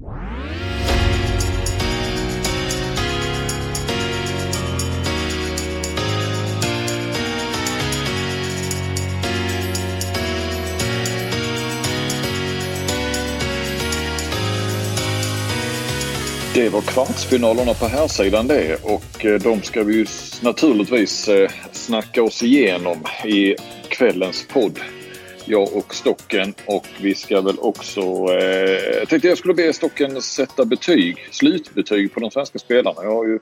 Det var kvartsfinalerna på här sidan det och eh, de ska vi ju naturligtvis eh, snacka oss igenom i kvällens podd. Jag och Stocken och vi ska väl också... Eh, jag tänkte jag skulle be Stocken sätta betyg, slutbetyg på de svenska spelarna. Jag har ju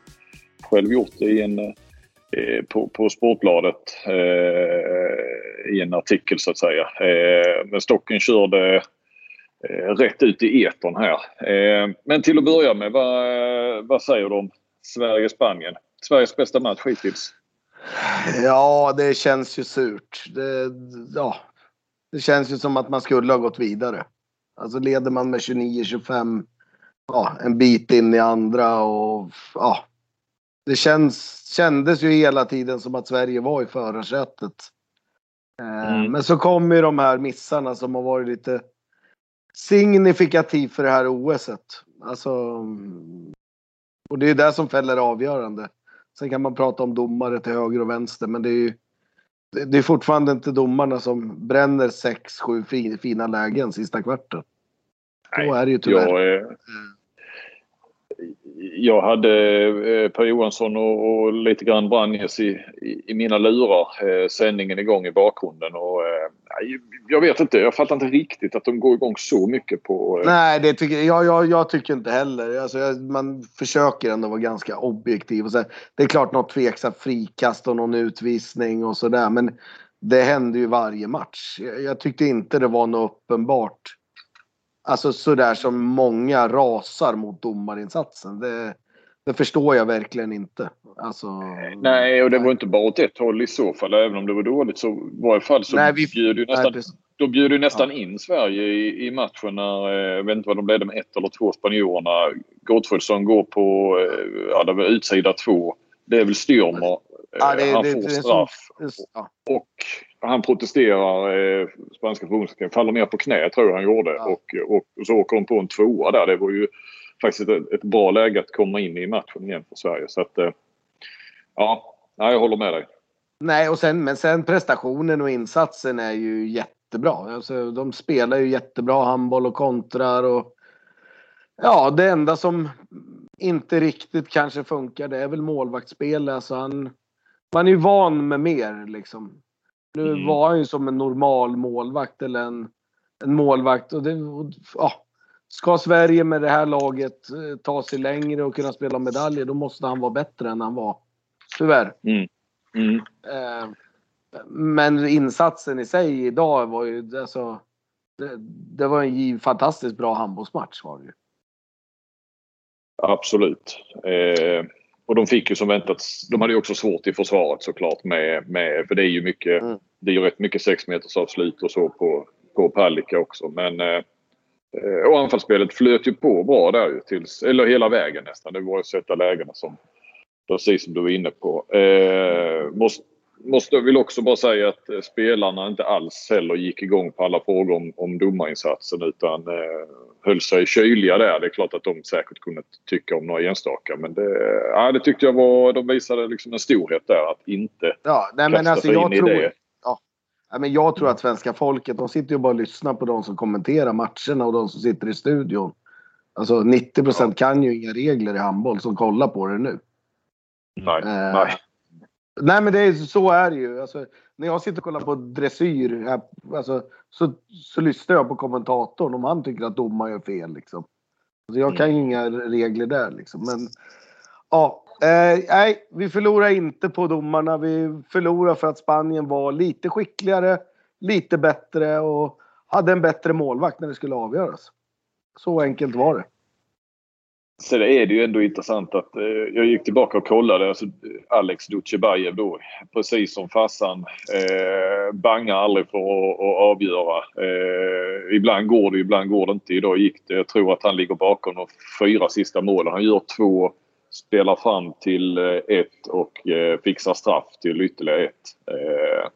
själv gjort det i en, eh, på, på Sportbladet eh, i en artikel så att säga. Eh, men Stocken körde Eh, rätt ut i etern här. Eh, men till att börja med, vad, vad säger du om Sverige-Spanien? Sveriges bästa match hittills? Ja, det känns ju surt. Det, ja, det känns ju som att man skulle ha gått vidare. Alltså leder man med 29-25 ja, en bit in i andra och ja. Det känns, kändes ju hela tiden som att Sverige var i förarsätet. Eh, mm. Men så kommer ju de här missarna som har varit lite signifikativ för det här OSet. Alltså, och det är det som fäller avgörande. Sen kan man prata om domare till höger och vänster men det är ju det är fortfarande inte domarna som bränner sex, sju fina lägen sista kvarten. Så är det ju tyvärr. Jag, mm jag hade eh, Per Johansson och, och lite grann Branjes i, i, i, mina lurar. Eh, sändningen igång i bakgrunden. Och, eh, jag vet inte, jag fattar inte riktigt att de går igång så mycket på... Eh... Nej, det tycker, jag, jag, jag tycker inte heller. Alltså, man försöker ändå vara ganska objektiv. Och så, det är klart något tveksamt frikast och någon utvisning och sådär. Men det händer ju varje match. Jag, jag tyckte inte det var något uppenbart Alltså sådär som många rasar mot domarinsatsen. Det, det förstår jag verkligen inte. Alltså, nej, och det var inte bara åt ett håll i så fall. Även om det var dåligt så i varje fall så nej, vi, bjöd ju nästan, nej, då bjöd ju nästan ja. in Sverige i, i matchen när, eh, jag vet inte vad de ledde med ett eller två spanjorerna. Gottfridsson går på, eh, ja det var utsida två. Det är väl Stürmer. Ja, det, han det, får straff. Så, ja. Och han protesterar, eh, spanska förbundskaptenen, faller ner på knä tror jag han gjorde. Ja. Och, och, och, så åker de på en tvåa där. Det var ju faktiskt ett, ett, bra läge att komma in i matchen igen för Sverige. Så att, eh, ja, jag håller med dig. Nej, och sen, men sen prestationen och insatsen är ju jättebra. Alltså, de spelar ju jättebra handboll och kontrar. Och, ja, det enda som inte riktigt kanske funkar det är väl målvaktsspel. Alltså han, man är ju van med mer liksom. Nu mm. var han ju som en normal målvakt eller en, en målvakt. Och det, och, ja, ska Sverige med det här laget eh, ta sig längre och kunna spela medaljer då måste han vara bättre än han var. Tyvärr. Mm. Mm. Eh, men insatsen i sig idag var ju alltså, det, det var en fantastiskt bra handbollsmatch var det ju. Absolut. Eh, och de fick ju som väntat, de hade ju också svårt i försvaret såklart med, med för det är ju mycket, mm. det är ju rätt mycket 6 meters avslut och så på, på Palicka också. Men eh, och anfallsspelet flöt ju på bra där ju tills, eller hela vägen nästan. Det var att sätta lägena som, precis som du var inne på. Eh, måste, måste vill också bara säga att eh, spelarna inte alls heller gick igång på alla frågor om, om domarinsatsen utan eh, höll sig kyliga där. Det är klart att de säkert kunde tycka om några enstaka men det, ja, det tyckte jag var, de visade liksom en storhet där att inte ja, nej, men alltså, jag tror, det. Ja, men jag tror att svenska folket, de sitter ju bara och lyssnar på de som kommenterar matcherna och de som sitter i studion. Alltså 90 ja. kan ju inga regler i handboll som kollar på det nu. Nej, eh, nej. Nej men det är, så är det ju. Alltså, när jag sitter och kollar på dressyr alltså, så, så lyssnar jag på kommentatorn om han tycker att domaren gör fel. Liksom. Alltså, jag kan ju mm. inga regler där liksom. Men ja, eh, nej, vi förlorar inte på domarna. Vi förlorar för att Spanien var lite skickligare, lite bättre och hade en bättre målvakt när det skulle avgöras. Så enkelt var det. Sen är det ju ändå intressant att eh, jag gick tillbaka och kollade. Alltså, Alex Dutjebajev då, precis som farsan, eh, bangar aldrig för att, att avgöra. Eh, ibland går det, ibland går det inte. Idag gick det. Jag tror att han ligger bakom de fyra sista målen. Han gör två, spelar fram till eh, ett och eh, fixar straff till ytterligare ett. Eh,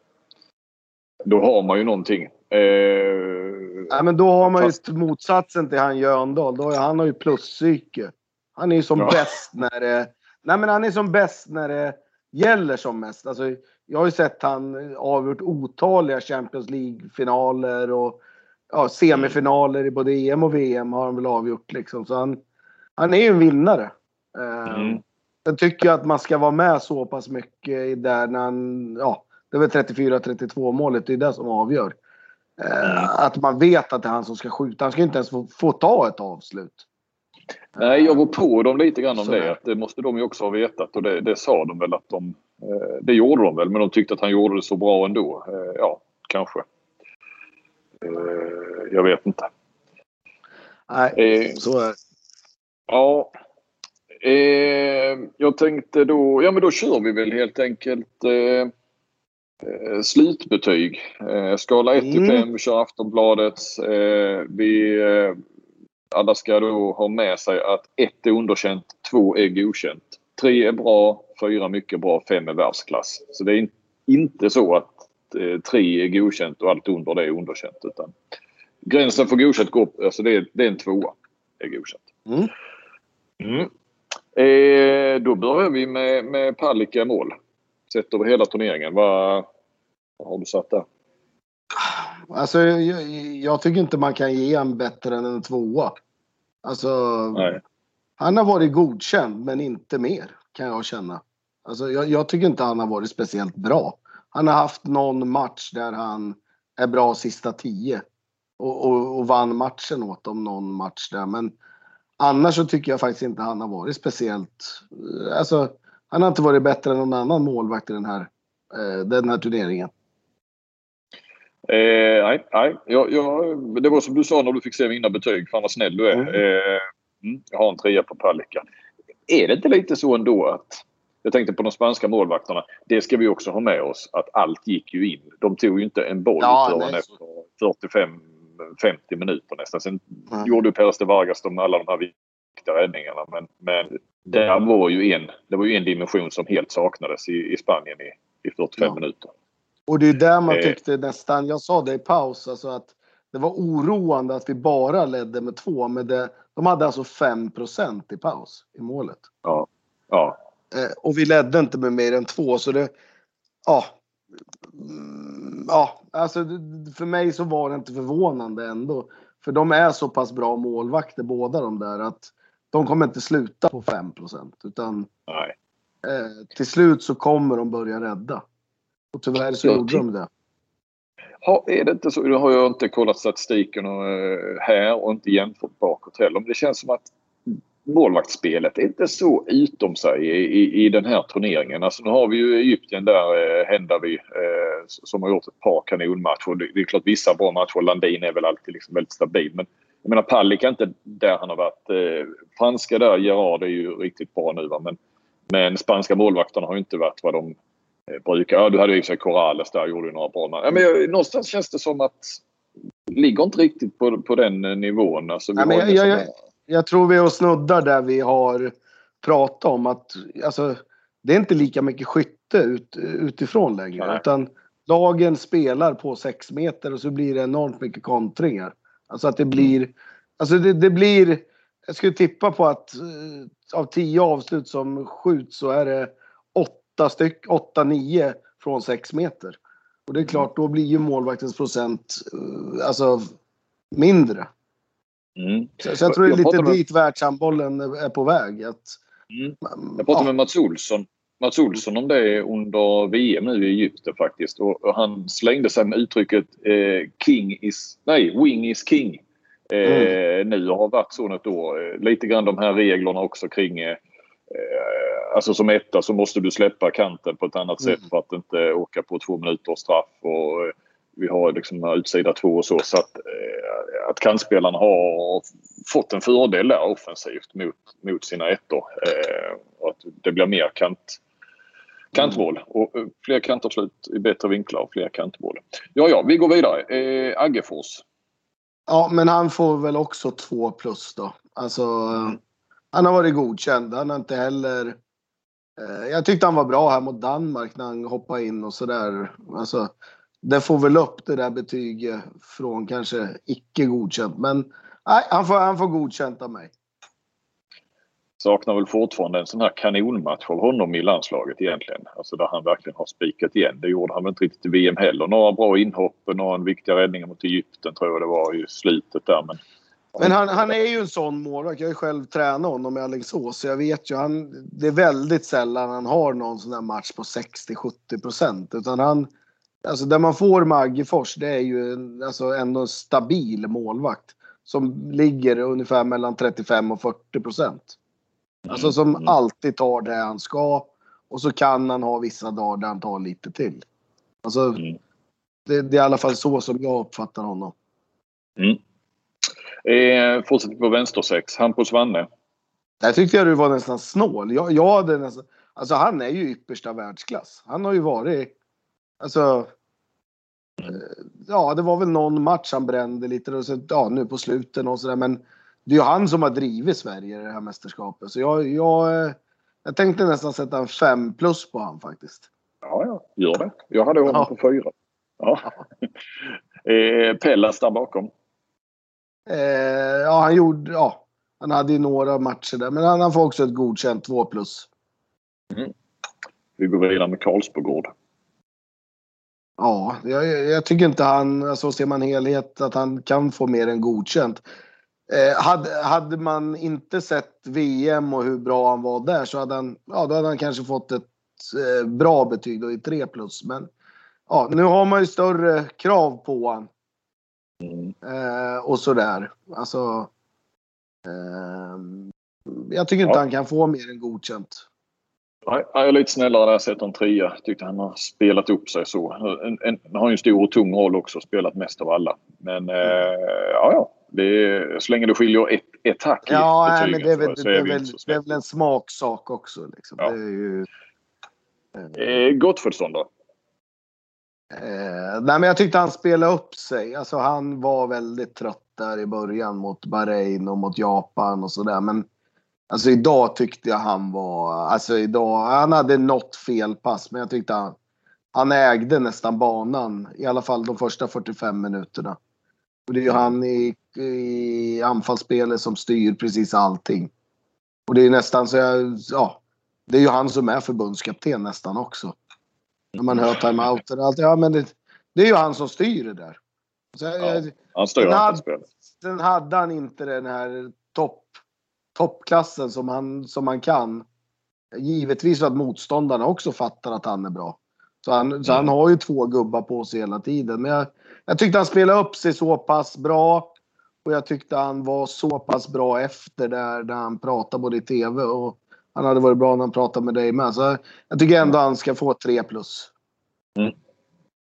då har man ju någonting. Eh, Nej, men då har man fast... ju motsatsen till han Jöndal. Då, han har ju pluspsyke. Han är ju som ja. bäst när det... Nej men han är som bäst när det gäller som mest. Alltså, jag har ju sett han avgjort otaliga Champions League-finaler och ja, semifinaler i både EM och VM har han väl avgjort liksom. Så han, han är ju en vinnare. Eh, mm. Sen tycker jag att man ska vara med så pass mycket där när han, ja, det är väl 34-32 målet, det är det som avgör. Eh, mm. Att man vet att det är han som ska skjuta. Han ska inte ens få, få ta ett avslut. Nej, jag går på dem lite grann om det. Att det måste de ju också ha vetat och det, det sa de väl att de... Eh, det gjorde de väl, men de tyckte att han gjorde det så bra ändå. Eh, ja, kanske. Jag vet inte. Nej, så är det. Ja. Jag tänkte då... Ja, men då kör vi väl helt enkelt Eh, slutbetyg. Eh, skala 1 till 5 mm. kör Aftonbladet. Eh, vi, alla ska då ha med sig att 1 är underkänt, 2 är godkänt. 3 är bra, 4 mycket bra, 5 är världsklass. Så det är inte så att 3 är godkänt och allt under det är underkänt. Utan gränsen för godkänt går, alltså det är, det är en tvåa. är godkänt. Mm. Mm. Eh, då börjar vi med, med Palicka mål. Sett över hela turneringen. Vad, vad har du satt där? Alltså, jag, jag, tycker inte man kan ge en bättre än en tvåa. Alltså, Nej. han har varit godkänd, men inte mer kan jag känna. Alltså, jag, jag, tycker inte han har varit speciellt bra. Han har haft någon match där han är bra sista tio och, och, och vann matchen åt dem någon match där. Men annars så tycker jag faktiskt inte han har varit speciellt. Alltså, han har inte varit bättre än någon annan målvakt i den här, eh, den här turneringen. Eh, nej, nej. Jag, jag, det var som du sa när du fick se mina betyg. Fan vad snäll du är. Mm. Eh, mm, jag har en trea på Palicka. Är det inte lite så ändå att... Jag tänkte på de spanska målvakterna. Det ska vi också ha med oss att allt gick ju in. De tog ju inte en boll ja, förrän efter 45-50 minuter nästan. Sen mm. gjorde ju Peres de Vargas de, alla de här räddningarna. Men, men det var ju en, det var ju en dimension som helt saknades i, i Spanien i, i 45 ja. minuter. Och det är där man eh. tyckte nästan, jag sa det i paus, alltså att det var oroande att vi bara ledde med två. Men det, de hade alltså 5% i paus i målet. Ja. ja. Eh, och vi ledde inte med mer än två så det, ja. Mm, ja, alltså för mig så var det inte förvånande ändå. För de är så pass bra målvakter båda de där att de kommer inte sluta på 5 utan. Eh, till slut så kommer de börja rädda. Och tyvärr så gjorde de det. Ha, är det inte så? Nu har jag inte kollat statistiken och, uh, här och inte jämfört bakåt heller. Men det känns som att målvaktsspelet är inte så utom sig i, i, i den här turneringen. Alltså nu har vi ju Egypten där, eh, Hendavi, eh, som har gjort ett par kanonmatcher. Det, det är klart vissa bra matcher. Landin är väl alltid liksom väldigt stabil. Men jag menar Pallik är inte där han har varit. Eh, franska där, Gerard är ju riktigt bra nu va. Men, men spanska målvakterna har ju inte varit vad de Eh, brukar. Ja, du hade i och för sig Corrales där, gjorde ju några bra. Ja, men jag, någonstans känns det som att ligger inte riktigt på, på den eh, nivån. Alltså, ja, men jag, jag, jag, jag, tror vi är och snuddar där vi har pratat om att alltså, det är inte lika mycket skytte ut, utifrån längre. Nej. Utan lagen spelar på sex meter och så blir det enormt mycket kontringar. Alltså att det blir... Alltså det, det blir... Jag skulle tippa på att uh, av tio avslut som skjuts så är det åtta styck, åtta, nio från sex meter. Och det är mm. klart, då blir ju målvaktens procent uh, alltså mindre. Mm. Så, så, jag tror det är lite med... dit världshandbollen är på väg. Att, mm. Jag pratade ja. med Mats Olsson, Mats Olsson om det under VM nu i Egypten faktiskt. Och, och han slängde sig med uttrycket eh, King is, nej, wing is king. Eh, mm. Nu har varit så något år. Lite grann de här reglerna också kring eh, Eh, alltså som etta så måste du släppa kanten på ett annat mm. sätt för att inte åka på två minuters straff. Och eh, vi har liksom utsida två och så. Så att, eh, att kantspelarna har fått en fördel där offensivt mot, mot sina ettor. Och att det blir mer kant, kantmål. Och eh, fler kantavslut i bättre vinklar och fler kantmål. Ja, ja, vi går vidare. Eh, Aggefors. Ja, men han får väl också två plus då. Alltså, eh, han har varit godkänd. Han har inte heller... Eh, jag tyckte han var bra här mot Danmark när han hoppade in och sådär. Alltså, det får väl upp det där betyget från kanske icke godkänt. Men nej, han får, han får godkänt av mig. Saknar väl fortfarande en sån här kanonmatch av honom i landslaget egentligen. Alltså där han verkligen har spikat igen. Det gjorde han väl inte riktigt i VM heller. Några bra inhopp och några viktiga räddningar mot Egypten tror jag det var i slutet där. Men men han, han är ju en sån målvakt. Jag har ju själv tränat honom i Alingsås så jag vet ju. Han, det är väldigt sällan han har någon sån här match på 60-70 procent. Utan han, alltså det man får med Aggefors det är ju en, alltså ändå en stabil målvakt. Som ligger ungefär mellan 35 och 40 procent. Alltså som mm. alltid tar det han ska. Och så kan han ha vissa dagar där han tar lite till. Alltså, mm. det, det, är i alla fall så som jag uppfattar honom. Mm. Eh, fortsätter på vänstersex. Hampus Wanne. Där tyckte jag du var nästan snål. Jag, jag hade nästan, alltså han är ju yppersta världsklass. Han har ju varit... Alltså... Eh, ja, det var väl någon match han brände lite och så, ja, nu på slutet och sådär. Men det är ju han som har drivit Sverige i det här mästerskapet. Så jag, jag, eh, jag tänkte nästan sätta en fem plus på han faktiskt. Ja, ja, gör det. Jag hade honom ja. på fyra. Ja. eh, Pellas där bakom. Eh, ja, han gjorde, ja, han hade ju några matcher där, men han, han får också ett godkänt 2 plus. Mm. Vi går vidare med Karlsbogård. Ja, jag, jag, tycker inte han, alltså ser man helhet, att han kan få mer än godkänt. Eh, hade, hade man inte sett VM och hur bra han var där så hade han, ja, då hade han kanske fått ett eh, bra betyg då i 3 plus. Men ja, nu har man ju större krav på honom. Eh, och sådär. Alltså. Eh, jag tycker inte ja. han kan få mer än godkänt. Nej, jag är lite snällare där. Sätter en trea. Tyckte han har spelat upp sig så. En, en, han har ju en stor och tung roll också. Spelat mest av alla. Men eh, ja, ja. Det är, så länge det skiljer ett, ett hack i Ja, nej, men det är, väl, det, är, väl, det är väl en smaksak också. Liksom. Ja. Det ju... Eh, Gottfridsson då? Eh, nej, men jag tyckte han spelade upp sig. Alltså, han var väldigt trött där i början mot Bahrain och mot Japan och sådär. Men alltså, idag tyckte jag han var... Alltså, idag, han hade något felpass, men jag tyckte han, han ägde nästan banan. I alla fall de första 45 minuterna. Och det är ju han i, i anfallsspelet som styr precis allting. Och det är nästan så jag... Ja, det är ju han som är förbundskapten nästan också. När man hör timeouter och allt. Ja, men det, det är ju han som styr det där. Så, ja, han styr anfallsspelet. Sen hade han inte den här topp, toppklassen som han, som han kan. Givetvis för att motståndarna också fattar att han är bra. Så han, mm. så han har ju två gubbar på sig hela tiden. Men jag, jag tyckte han spelade upp sig så pass bra. Och jag tyckte han var så pass bra efter där, där han pratade både i TV och han hade varit bra när han pratade med dig med. Så jag tycker ändå han ska få 3 plus. Mm.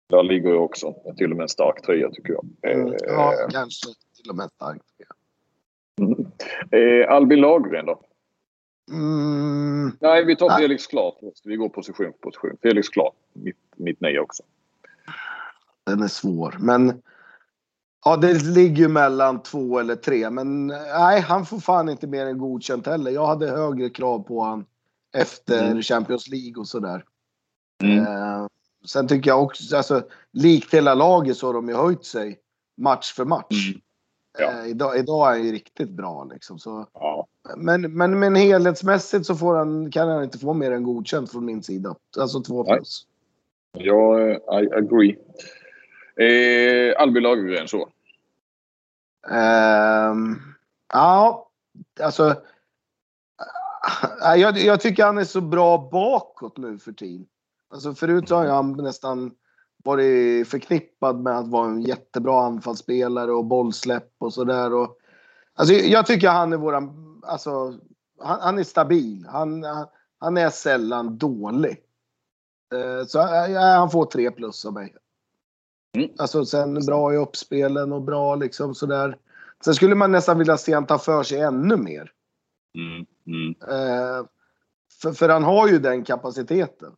Där ligger jag också. Till och med en stark trea tycker jag. Mm. Ja, eh. kanske till och med en stark trea. Mm. Eh, Albin Lagergren då? Mm. Nej, vi tar Felix klart. Vi går position för position. Felix klart. Mitt, mitt nej också. Den är svår, men Ja, det ligger mellan två eller tre, men nej, han får fan inte mer än godkänt heller. Jag hade högre krav på han efter mm. Champions League och sådär. Mm. Eh, sen tycker jag också, alltså likt hela laget så har de ju höjt sig match för match. Mm. Ja. Eh, idag, idag är han ju riktigt bra liksom. Så, ja. men, men, men helhetsmässigt så får han, kan han inte få mer än godkänt från min sida. Alltså två plus. Ja, I agree. Eh, Albin Lagergren så. Um, ja, alltså. Äh, jag, jag, tycker han är så bra bakåt nu för tiden. Alltså förut har han nästan varit förknippad med att vara en jättebra anfallsspelare och bollsläpp och sådär. Alltså jag tycker han är våran, alltså han, han är stabil. Han, han, är sällan dålig. Ehm, så äh, äh, han får tre plus av mig. Mm. Alltså sen bra i uppspelen och bra liksom sådär. Sen skulle man nästan vilja se han ta för sig ännu mer. Mm. Mm. Eh, för, för han har ju den kapaciteten.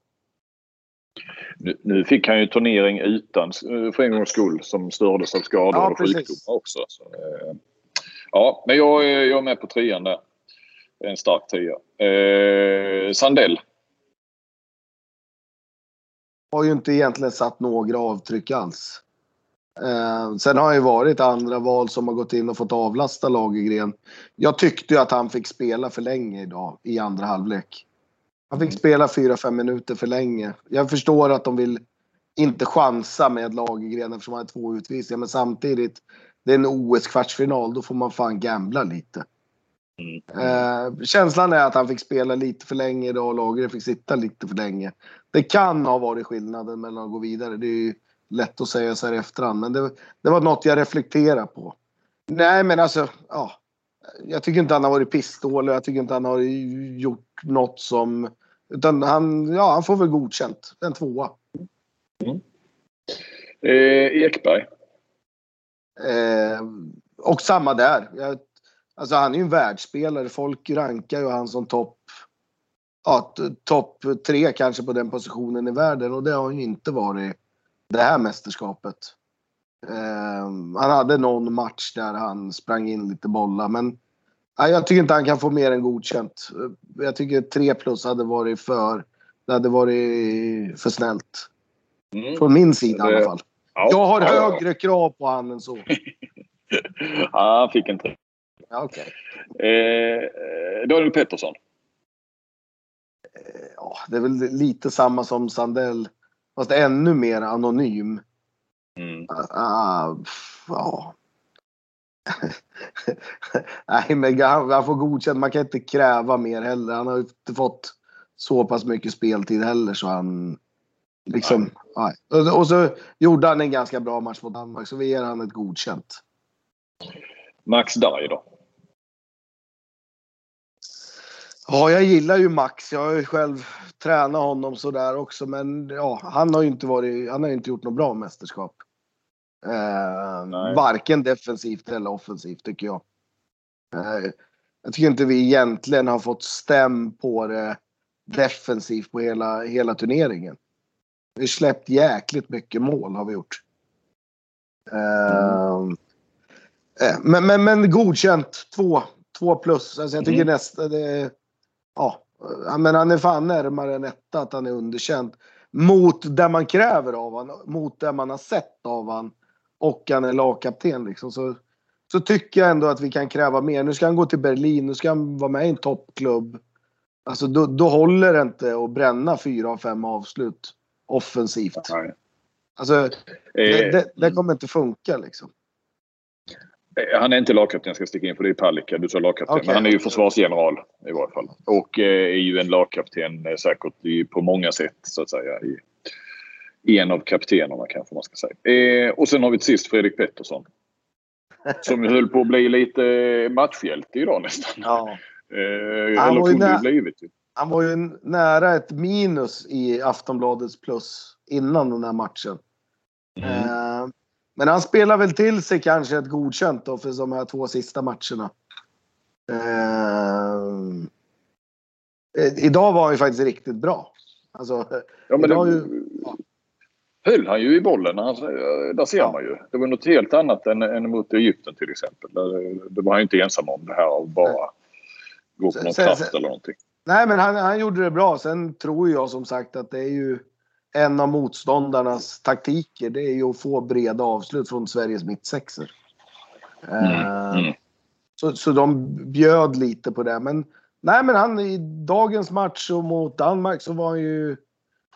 Nu, nu, fick han ju turnering utan för en gångs skull som stördes av skador ja, och sjukdomar också. Så, eh, ja, men jag, jag är med på trean där. En stark tia. Eh, Sandell. Har ju inte egentligen satt några avtryck alls. Eh, sen har han ju varit andra val som har gått in och fått avlasta Lagergren. Jag tyckte ju att han fick spela för länge idag i andra halvlek. Han fick spela 4-5 minuter för länge. Jag förstår att de vill inte chansa med Lagergren eftersom han har två utvisningar. Men samtidigt, det är en OS-kvartsfinal. Då får man fan gambla lite. Mm. Eh, känslan är att han fick spela lite för länge idag och Lagergren fick sitta lite för länge. Det kan ha varit skillnaden mellan att gå vidare. Det är ju lätt att säga så här i efterhand. Men det, det var något jag reflekterade på. Nej, men alltså, ja. Jag tycker inte han har varit pissdålig. Jag tycker inte han har gjort något som... Utan han, ja, han får väl godkänt. En tvåa. Mm. Eh, Ekberg? Eh, och samma där. Jag, alltså han är ju en världsspelare. Folk rankar ju han som topp ja, topp tre kanske på den positionen i världen och det har han ju inte varit det här mästerskapet. Eh, han hade någon match där han sprang in lite bollar men nej, jag tycker inte han kan få mer än godkänt. Jag tycker 3 plus hade varit för, det hade varit för snällt. Mm. Från min sida det, i alla fall. Ja, jag har ja, högre krav på han än så. ja, han fick en tre. Okay. eh, Daniel Pettersson. Eh, ja, det är väl lite samma som Sandell. Fast ännu mer anonym. Mm. Uh, ja. Nej, men han, får godkänt. Man kan inte kräva mer heller. Han har inte fått så pass mycket speltid heller så han liksom. Nej. Nej. Och, så gjorde han en ganska bra match mot Danmark så vi ger han ett godkänt. Max Darj då? Ja, jag gillar ju Max. Jag har ju själv tränat honom sådär också. Men ja, han har ju inte varit, han har inte gjort något bra mästerskap. Eh, varken defensivt eller offensivt tycker jag. Eh, jag tycker inte vi egentligen har fått stäm på det defensivt på hela, hela turneringen. Vi har släppt jäkligt mycket mål har vi gjort. Eh, mm. men, men, men godkänt. Två, två plus. Alltså jag tycker mm. nästa... Det, ja, men han är fan närmare en etta att han är underkänd. Mot det man kräver av honom, mot det man har sett av honom och han är lagkapten liksom. Så, så tycker jag ändå att vi kan kräva mer. Nu ska han gå till Berlin, nu ska han vara med i en toppklubb. Alltså då, då håller det inte att bränna fyra av fem avslut offensivt. Alltså, det, det, det kommer inte funka liksom. Eh, han är inte lagkapten, jag ska sticka in för det är Palicka. Du sa lagkapten. Okay. Men han är ju försvarsgeneral i varje fall. Och eh, är ju en lagkapten eh, säkert på många sätt så att säga. I, en av kaptenerna kanske man ska säga. och sen har vi till sist Fredrik Pettersson. Som höll på att bli lite matchhjälte idag nästan. Ja. han, eller kunde ju blivit. han var ju nära ett minus i Aftonbladets plus innan den här matchen. Mm. Men han spelar väl till sig kanske ett godkänt då för de här två sista matcherna. Eh, idag var han ju faktiskt riktigt bra. Alltså, ja, men det, ju, ja. höll han ju i bollen. Alltså, där ser ja. man ju. Det var något helt annat än, än mot Egypten till exempel. Där, det var han inte ensam om det här att bara nej. gå på någon sen, kraft eller någonting. Nej men han, han gjorde det bra. Sen tror jag som sagt att det är ju en av motståndarnas taktiker det är ju att få breda avslut från Sveriges mittsexor. Mm. Eh, mm. Så, så de bjöd lite på det. Men nej, men han i dagens match och mot Danmark så var han ju,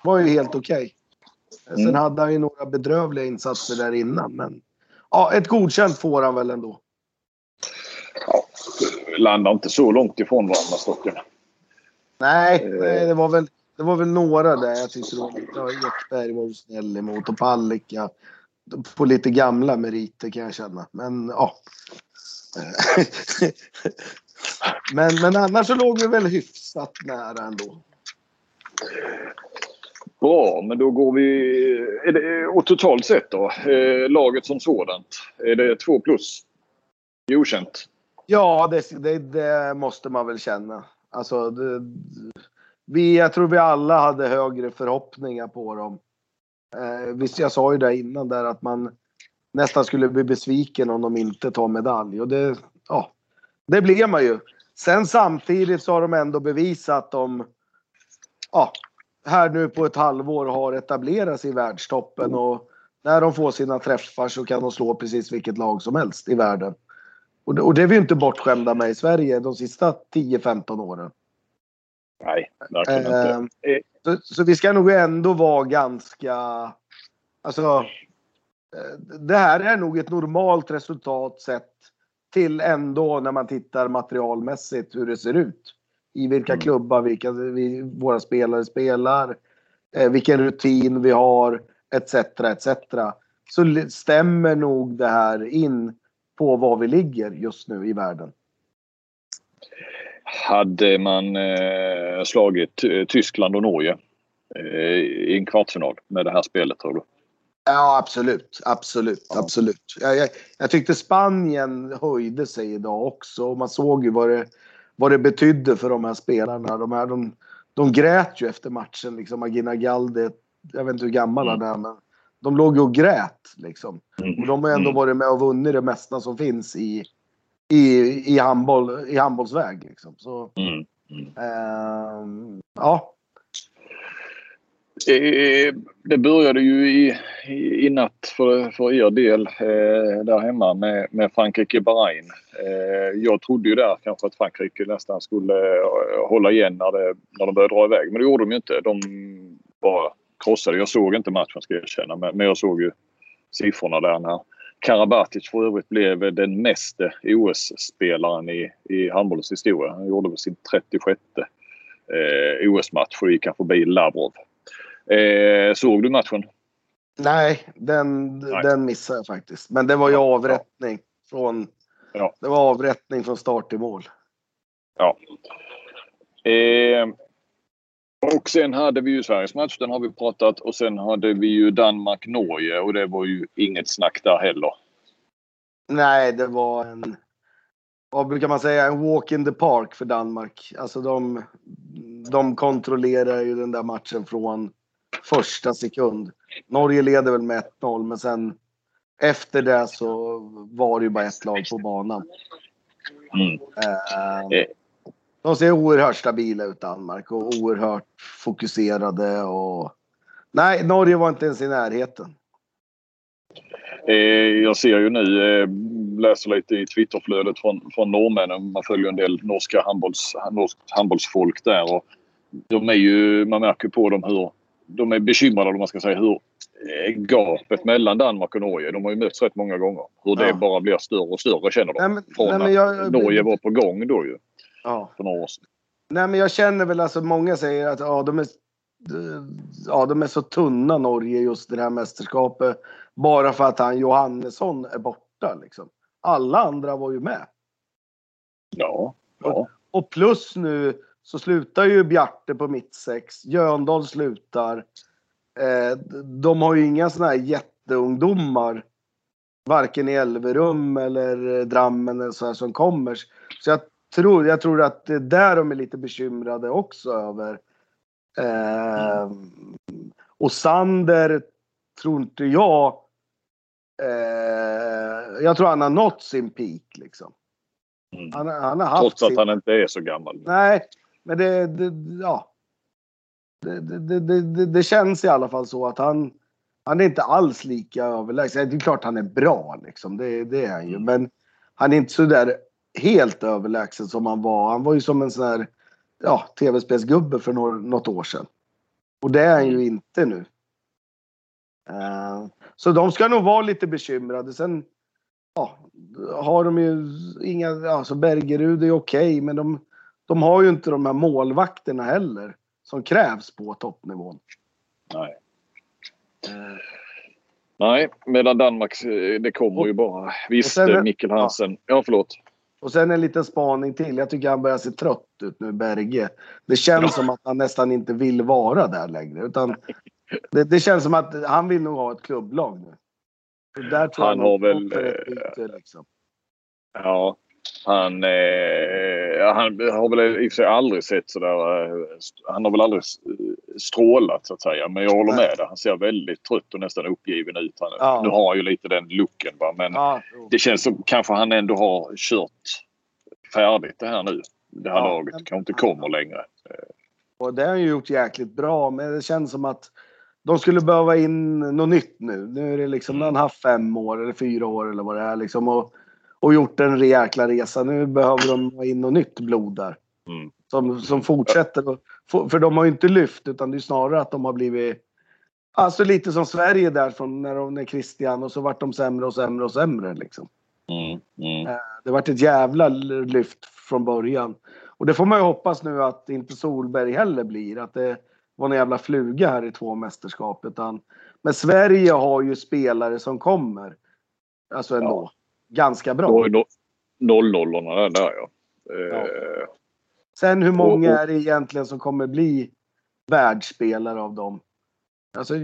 var ju helt okej. Okay. Mm. Sen hade han ju några bedrövliga insatser där innan. Men ja, ett godkänt får han väl ändå. Ja, landar inte så långt ifrån varandra stocken. Nej, nej, det var väl det var väl några där jag tyckte då, ja, Ekberg var snäll emot och Palicka på lite gamla meriter kan jag känna. Men ja. men, men annars så låg vi väl hyfsat nära ändå. Bra, men då går vi... Är det, och totalt sett då? Eh, laget som sådant. Är det två plus? Godkänt? Ja, det, det, det, måste man väl känna. Alltså, det, vi, jag tror vi alla hade högre förhoppningar på dem. Eh, visst, jag sa ju det innan där att man nästan skulle bli besviken om de inte tar medalj. Och det, ja, det blev man ju. Sen samtidigt så har de ändå bevisat att de, ja, här nu på ett halvår har etablerat sig i världstoppen och när de får sina träffar så kan de slå precis vilket lag som helst i världen. Och det, och det är vi inte bortskämda med i Sverige de sista 10-15 åren. Nej, verkligen eh, inte. Så, så, vi ska nog ändå vara ganska... Alltså, eh, det här är nog ett normalt resultat sett till ändå när man tittar materialmässigt hur det ser ut. I vilka mm. klubbar vilka vi, våra spelare spelar, eh, vilken rutin vi har, etc. etc. Så stämmer nog det här in på var vi ligger just nu i världen. Hade man eh, slagit Tyskland och Norge eh, i en kvartsfinal med det här spelet tror du? Ja, absolut. Absolut. Ja. absolut. Jag, jag, jag, tyckte Spanien höjde sig idag också. Och man såg ju vad det, vad det betydde för de här spelarna. De, här, de, de grät ju efter matchen. Liksom. Agina Galde, jag vet inte hur gammal han mm. är, men de låg ju och grät. Liksom. Och de har ändå mm. varit med och vunnit det mesta som finns i, i, i, handboll, i handbollsväg. Liksom. Så, mm. Mm. Eh, ja, det började ju i, i, natt för, för er del eh, där hemma med, med Frankrike-Bahrain. Eh, jag trodde ju där kanske att Frankrike nästan skulle eh, hålla igen när, det, när de började dra iväg. Men det gjorde de ju inte. De bara krossade. Jag såg inte matchen ska jag erkänna men, men jag såg ju siffrorna där när Karabatic för övrigt blev den mest OS-spelaren i, i handbollens historia. Han gjorde väl sin 36 eh, OS-match och gick han förbi Lavrov. Eh, såg du matchen? Nej, den, Nej. den missade jag faktiskt. Men det var ju avrättning från, ja. det var avrättning från start till mål. Ja. Eh, och sen hade vi ju Sveriges match, den har vi pratat. Och sen hade vi ju Danmark-Norge och det var ju inget snack där heller. Nej, det var en... Vad brukar man säga? En walk in the park för Danmark. Alltså de, de kontrollerar ju den där matchen från första sekund. Norge leder väl med 1-0 men sen efter det så var det ju bara ett lag på banan. Mm. Eh, de ser oerhört stabila ut Danmark och oerhört fokuserade och... Nej, Norge var inte ens i närheten. Eh, jag ser ju nu, eh, läser lite i Twitterflödet från, från norrmännen. Man följer en del norska handbolls, norsk handbollsfolk där. Och de är ju, man märker på dem hur de är bekymrade om man ska säga hur eh, gapet mellan Danmark och Norge, de har ju mötts rätt många gånger. Hur det ja. bara blir större och större känner de. Nej, men, Från nej, jag, att Norge var på gång då ju. Ja. För några år sedan. Nej men jag känner väl alltså många säger att ja, de är, ja, de är så tunna Norge just det här mästerskapet. Bara för att han Johannesson är borta liksom. Alla andra var ju med. Ja. ja. Och, och plus nu så slutar ju Bjarte på mittsex. Jöndal slutar. Eh, de har ju inga såna här jätteungdomar. Varken i Elverum eller Drammen eller så här som kommer. Så jag tror, jag tror att det är där de är lite bekymrade också över. Eh, och Sander tror inte jag. Eh, jag tror han har nått sin peak liksom. Mm. Han, han, har haft Trots att sin... han inte är så gammal. Nej, men det, det ja. Det, det, det, känns i alla fall så att han, han är inte alls lika överlägsen. Det är klart han är bra liksom, det, det är han ju. Men han är inte så där helt överlägsen som han var. Han var ju som en sån här ja, tv-spelsgubbe för något år sedan. Och det är han ju inte nu. Uh, så de ska nog vara lite bekymrade. Sen ja, har de ju inga, alltså Bergerud är okej okay, men de, de har ju inte de här målvakterna heller som krävs på toppnivån. Nej. Uh. Nej, medan Danmark, eh, det kommer och, ju bara. Visst, sen, Mikkel Hansen. Ja. ja, förlåt. Och sen en liten spaning till. Jag tycker han börjar se trött ut nu, Berge. Det känns ja. som att han nästan inte vill vara där längre. Utan det, det känns som att han vill nog ha ett klubblag nu. Han har väl... Byte, liksom. Ja, han, eh, han har väl i och för sig aldrig sett sådär... Eh, han har väl aldrig strålat så att säga. Men jag håller med dig. Han ser väldigt trött och nästan uppgiven ut. Han, ja. Nu har han ju lite den looken va. Men ja, det känns som kanske han ändå har kört färdigt det här nu. Det här ja, laget kanske inte kommer längre. Och det har han ju gjort jäkligt bra, men det känns som att de skulle behöva in något nytt nu. Nu är det liksom, mm. han haft fem år eller fyra år eller vad det är liksom och, och gjort en jäkla resa. Nu behöver de ha in något nytt blod där. Mm. Som, som fortsätter. För de har ju inte lyft utan det är snarare att de har blivit Alltså lite som Sverige där från när, de, när Christian och så vart de sämre och sämre och sämre liksom. Mm, mm. Eh, det vart ett jävla lyft från början. Och det får man ju hoppas nu att inte Solberg heller blir. Att det var en jävla fluga här i två mästerskap. Utan, men Sverige har ju spelare som kommer. Alltså ändå. Ganska bra. 0-0 där, där ja. ja. Eh. Sen hur många och, och, är det egentligen som kommer bli världsspelare av dem? Alltså,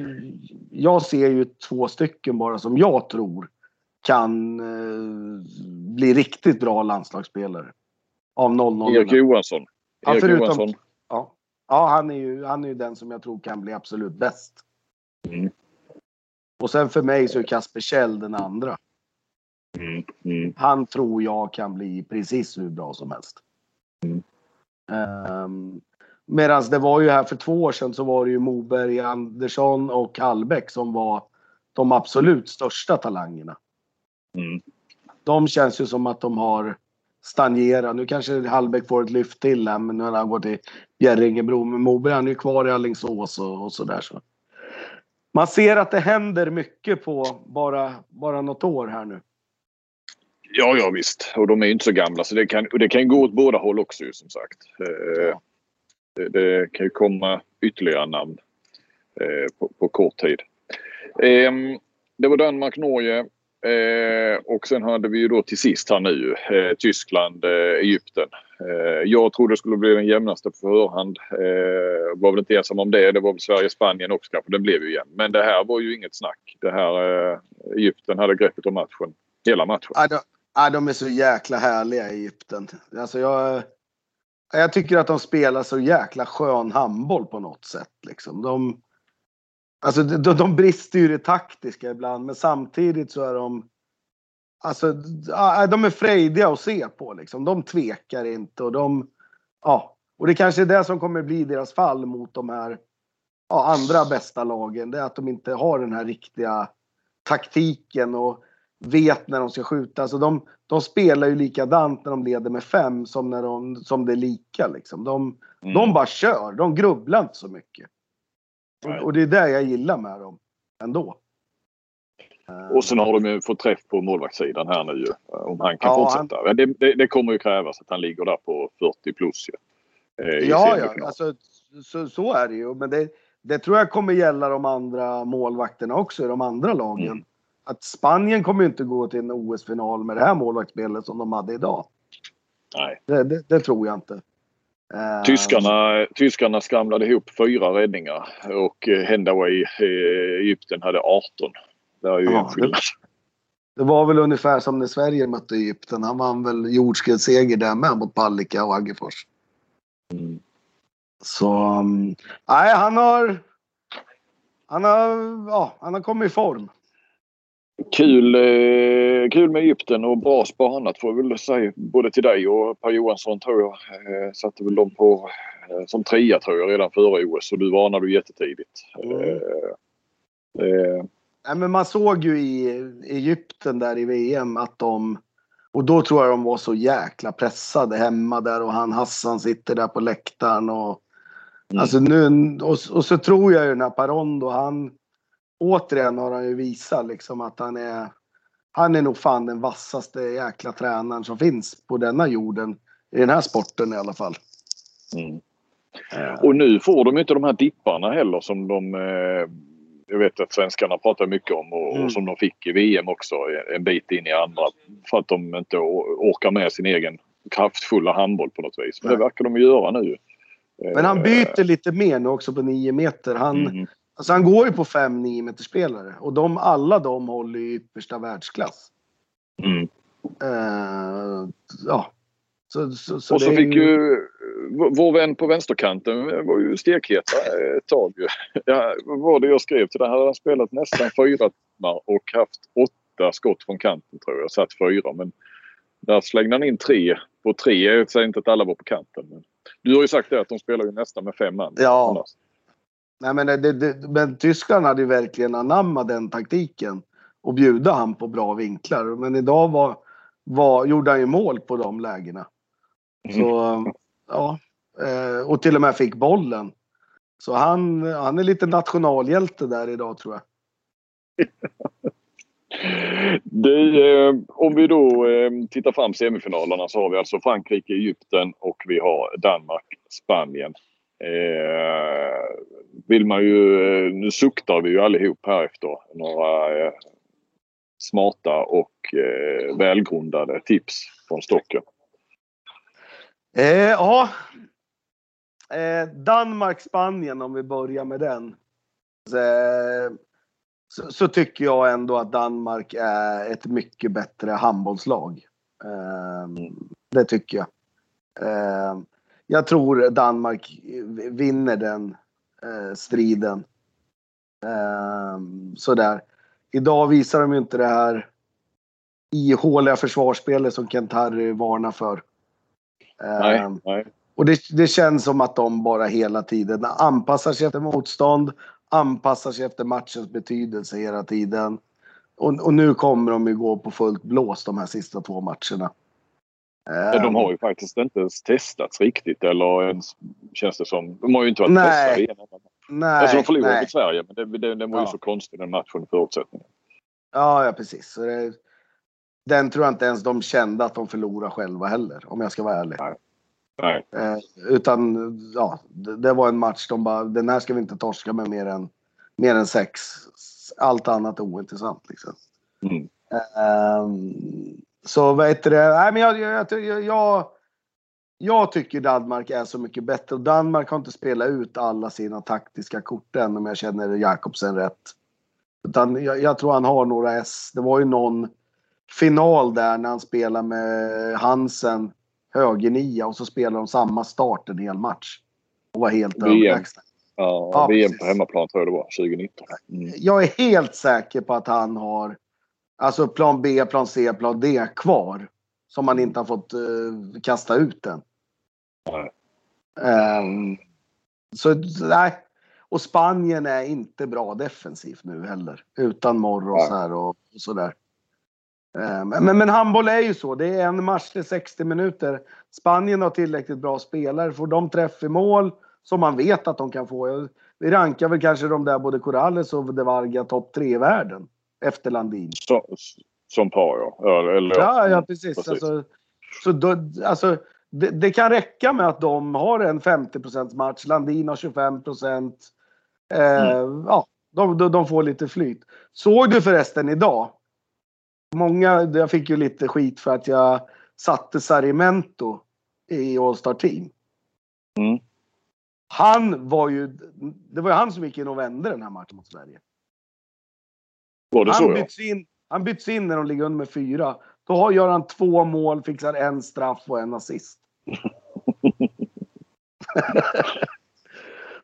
jag ser ju två stycken bara som jag tror kan eh, bli riktigt bra landslagsspelare. Av 0-0. Erik Johansson. Ja, Erik förutom, Johansson. Ja, ja han, är ju, han är ju den som jag tror kan bli absolut bäst. Mm. Och sen för mig så är Kasper Kjell den andra. Mm. Mm. Han tror jag kan bli precis hur bra som helst. Mm. Um, Medan det var ju här för två år sedan så var det ju Moberg, Andersson och Hallbäck som var de absolut största talangerna. Mm. De känns ju som att de har stagnerat. Nu kanske Hallbäck får ett lyft till här, men nu har han gått till Bjärringebro. Men Moberg han är ju kvar i Alingsås och, och sådär. Så. Man ser att det händer mycket på bara, bara något år här nu. Ja, ja visst. Och de är ju inte så gamla så det kan, det kan gå åt båda håll också som sagt. Ja. Det, det, kan ju komma ytterligare namn eh, på, på, kort tid. Ehm, det var Danmark-Norge. Eh, och sen hade vi ju då till sist här nu Tyskland, Egypten. Jag trodde det skulle bli den jämnaste på förhand. Eh, var väl inte ensam om det. Det var väl Sverige-Spanien också kanske. Den blev ju jämn. Men det här var ju inget snack. Det här Egypten hade greppet om matchen. Hela matchen. Ja, ja, de är så jäkla härliga i Egypten. Alltså jag... Jag tycker att de spelar så jäkla skön handboll på något sätt. Liksom. De, alltså, de, de brister ju i det taktiska ibland, men samtidigt så är de... Alltså, de är frejdiga att se på. Liksom. De tvekar inte och de... Ja, och det kanske är det som kommer bli deras fall mot de här ja, andra bästa lagen. Det är att de inte har den här riktiga taktiken och vet när de ska skjuta. Alltså de, de spelar ju likadant när de leder med fem som när de, som det är lika. Liksom. De, mm. de bara kör, de grubblar inte så mycket. Och, och, det är det jag gillar med dem ändå. Och sen har de ju fått träff på målvaktssidan här nu om han kan ja, fortsätta. Han... Det, det, det, kommer ju krävas att han ligger där på 40 plus ju. Eh, ja, ja, alltså, så, så är det ju. Men det, det tror jag kommer gälla de andra målvakterna också i de andra lagen. Mm att Spanien kommer inte gå till en OS-final med det här målvaktsspelet som de hade idag. Nej. Det, det, det tror jag inte. Tyskarna, tyskarna skramlade ihop fyra räddningar och Hendaway i Egypten hade 18. Det är ju ja, en skillnad. Det, det, var väl ungefär som när Sverige mötte Egypten. Han vann väl jordskredsseger där med mot Palicka och Aggefors. Mm. Så, um, nej han har... Han har, ja, han har kommit i form. Kul, eh, kul med Egypten och bra spanat får jag väl säga. Både till dig och Per Johansson tror jag. Eh, satte väl dem på eh, som trea tror jag redan före OS och du varnade ju jättetidigt. Mm. Eh, eh. Nej, men man såg ju i Egypten där i VM att de och då tror jag de var så jäkla pressade hemma där och han Hassan sitter där på läktaren och mm. alltså nu och, och så tror jag ju den här Parondo han återigen har han ju visat liksom att han är han är nog fan den vassaste jäkla tränaren som finns på denna jorden. I den här sporten i alla fall. Mm. Och nu får de inte de här dipparna heller som de eh, jag vet att svenskarna pratar mycket om och, mm. som de fick i VM också en bit in i andra. För att de inte orkar med sin egen kraftfulla handboll på något vis. Men det verkar de göra nu. Men han byter lite mer nu också på 9 meter. Han, mm. Alltså han går ju på fem 9 meters spelare och de, alla de håller ju yppersta världsklass. Mm. Uh, ja. Så, så, så och så fick ju vår vän på vänsterkanten var ju stekhet ett tag. Ja, vad var det jag skrev till den? Hade han spelat nästan fyra timmar och haft åtta skott från kanten tror jag. Satt fyra men Där slängde han in tre på tre. Jag säger inte att alla var på kanten. Men du har ju sagt det att de spelar ju nästan med fem man. Ja. Annars. Nej, men, det, det, men Tyskland hade ju verkligen anammat den taktiken och bjuda han på bra vinklar. Men idag var, var, gjorde han ju mål på de lägena. Så mm. ja, eh, och till och med fick bollen. Så han, han är lite nationalhjälte där idag tror jag. Du, eh, om vi då eh, tittar fram semifinalerna så har vi alltså Frankrike, Egypten och vi har Danmark, Spanien. Eh, vill man ju, eh, nu suktar vi ju allihop här efter några eh, smarta och eh, välgrundade tips från stocken. Eh, ja. Eh, Danmark-Spanien om vi börjar med den. Så, så, tycker jag ändå att Danmark är ett mycket bättre handbollslag. det tycker jag jag tror Danmark vinner den eh, striden. Eh, sådär. Idag visar de ju inte det här ihåliga försvarsspelet som Kent Harry varnar för. Eh, nej, nej. Och det, det, känns som att de bara hela tiden anpassar sig efter motstånd, anpassar sig efter matchens betydelse hela tiden. Och, och nu kommer de ju gå på fullt blås de här sista två matcherna. Ja, de har ju faktiskt inte ens testats riktigt eller ens känns det som. De har ju inte varit nej. testade igen. Nej, alltså de förlorade mot Sverige men det, det, den var ja. ju så konstig den matchen och förutsättningen. Ja, ja precis. Så det, den tror jag inte ens de kände att de förlorade själva heller om jag ska vara ärlig. Nej. Nej. Eh, utan ja, det, det, var en match de bara, den här ska vi inte torska med mer än, mer än sex. Allt annat är ointressant liksom. Mm. Eh, så vad heter det? Nej, men jag, jag, jag, jag, jag tycker Danmark är så mycket bättre. Och Danmark har inte spelat ut alla sina taktiska kort än om jag känner Jakobsen rätt. Utan jag, jag, tror han har några S. Det var ju någon final där när han spelade med Hansen, högernia och så spelade de samma start en hel match. Och var helt överlägsna. Ja, ja, VM på hemmaplan tror jag det var, 2019. Mm. Jag är helt säker på att han har Alltså plan B, plan C, plan D kvar. Som man inte har fått uh, kasta ut än. Um, så nej. Och Spanien är inte bra defensivt nu heller. Utan Morros här och, och sådär. Um, men, men handboll är ju så. Det är en match till 60 minuter. Spanien har tillräckligt bra spelare. Får de träff i mål som man vet att de kan få. Vi rankar väl kanske de där både Corrales och De Varga topp tre i världen efter Landin. Så, som par ja. Eller, ja, ja precis. precis. Alltså, så då, alltså, det, det, kan räcka med att de har en 50% match. Landin har 25 eh, mm. Ja, de, de, de, får lite flyt. Såg du förresten idag? Många, jag fick ju lite skit för att jag satte Sarimento i All-Star Team. Mm. Han var ju, det var ju han som gick in och vände den här matchen mot Sverige. Var det han så byts in, Han byts in när de ligger under med fyra. Då gör han två mål, fixar en straff och en assist.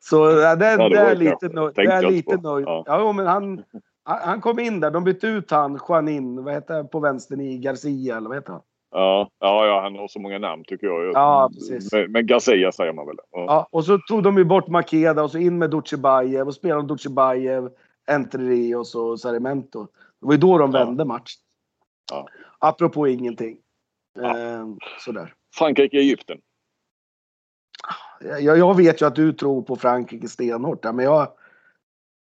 Så det, det, ja, det, är lite nöjd. Det är lite nöjd. Ja. ja, men han, han kom in där. De bytte ut han, Juanin, vad heter på vänstern i Garcia eller vad heter han? Ja, ja, ja, han har så många namn tycker jag. Ja, precis. Men, men Garcia säger man väl? Ja. ja. och så tog de ju bort Makeda och så in med Dutjebajev och spelade Dutjebajev Rios och Sarimento. Det var ju då de vände ja. matchen. Ja. Apropå ingenting. Ja. Eh, sådär. Frankrike-Egypten. Jag, jag vet ju att du tror på Frankrike stenhårt där, men jag...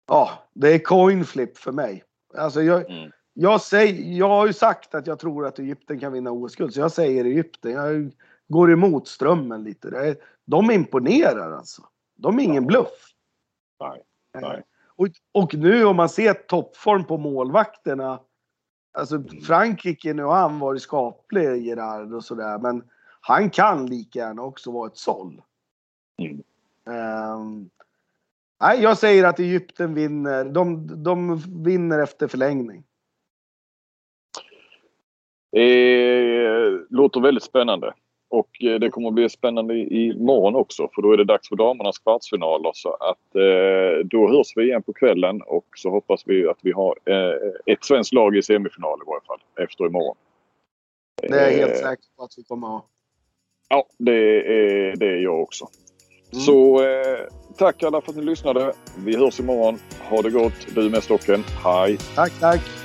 Ja, det är coin flip för mig. Alltså jag, mm. jag, säger, jag har ju sagt att jag tror att Egypten kan vinna OS-guld, så jag säger Egypten. Jag går emot strömmen lite. De imponerar alltså. De är ingen bluff. Nej, nej. Och, och nu om man ser toppform på målvakterna. Alltså Frankrike, nu har han varit skaplig, Gerard och sådär. Men han kan lika gärna också vara ett såll. Mm. Um, nej, jag säger att Egypten vinner. De, de vinner efter förlängning. Det låter väldigt spännande. Och eh, det kommer att bli spännande imorgon också för då är det dags för damernas kvartsfinaler. Så att eh, då hörs vi igen på kvällen och så hoppas vi att vi har eh, ett svenskt lag i semifinal i varje fall efter imorgon. Det är jag helt eh, säker på att vi kommer att ha. Ja, det är, det är jag också. Mm. Så eh, tack alla för att ni lyssnade. Vi hörs imorgon. Ha det gott. Du med stocken. Hej! Tack, tack!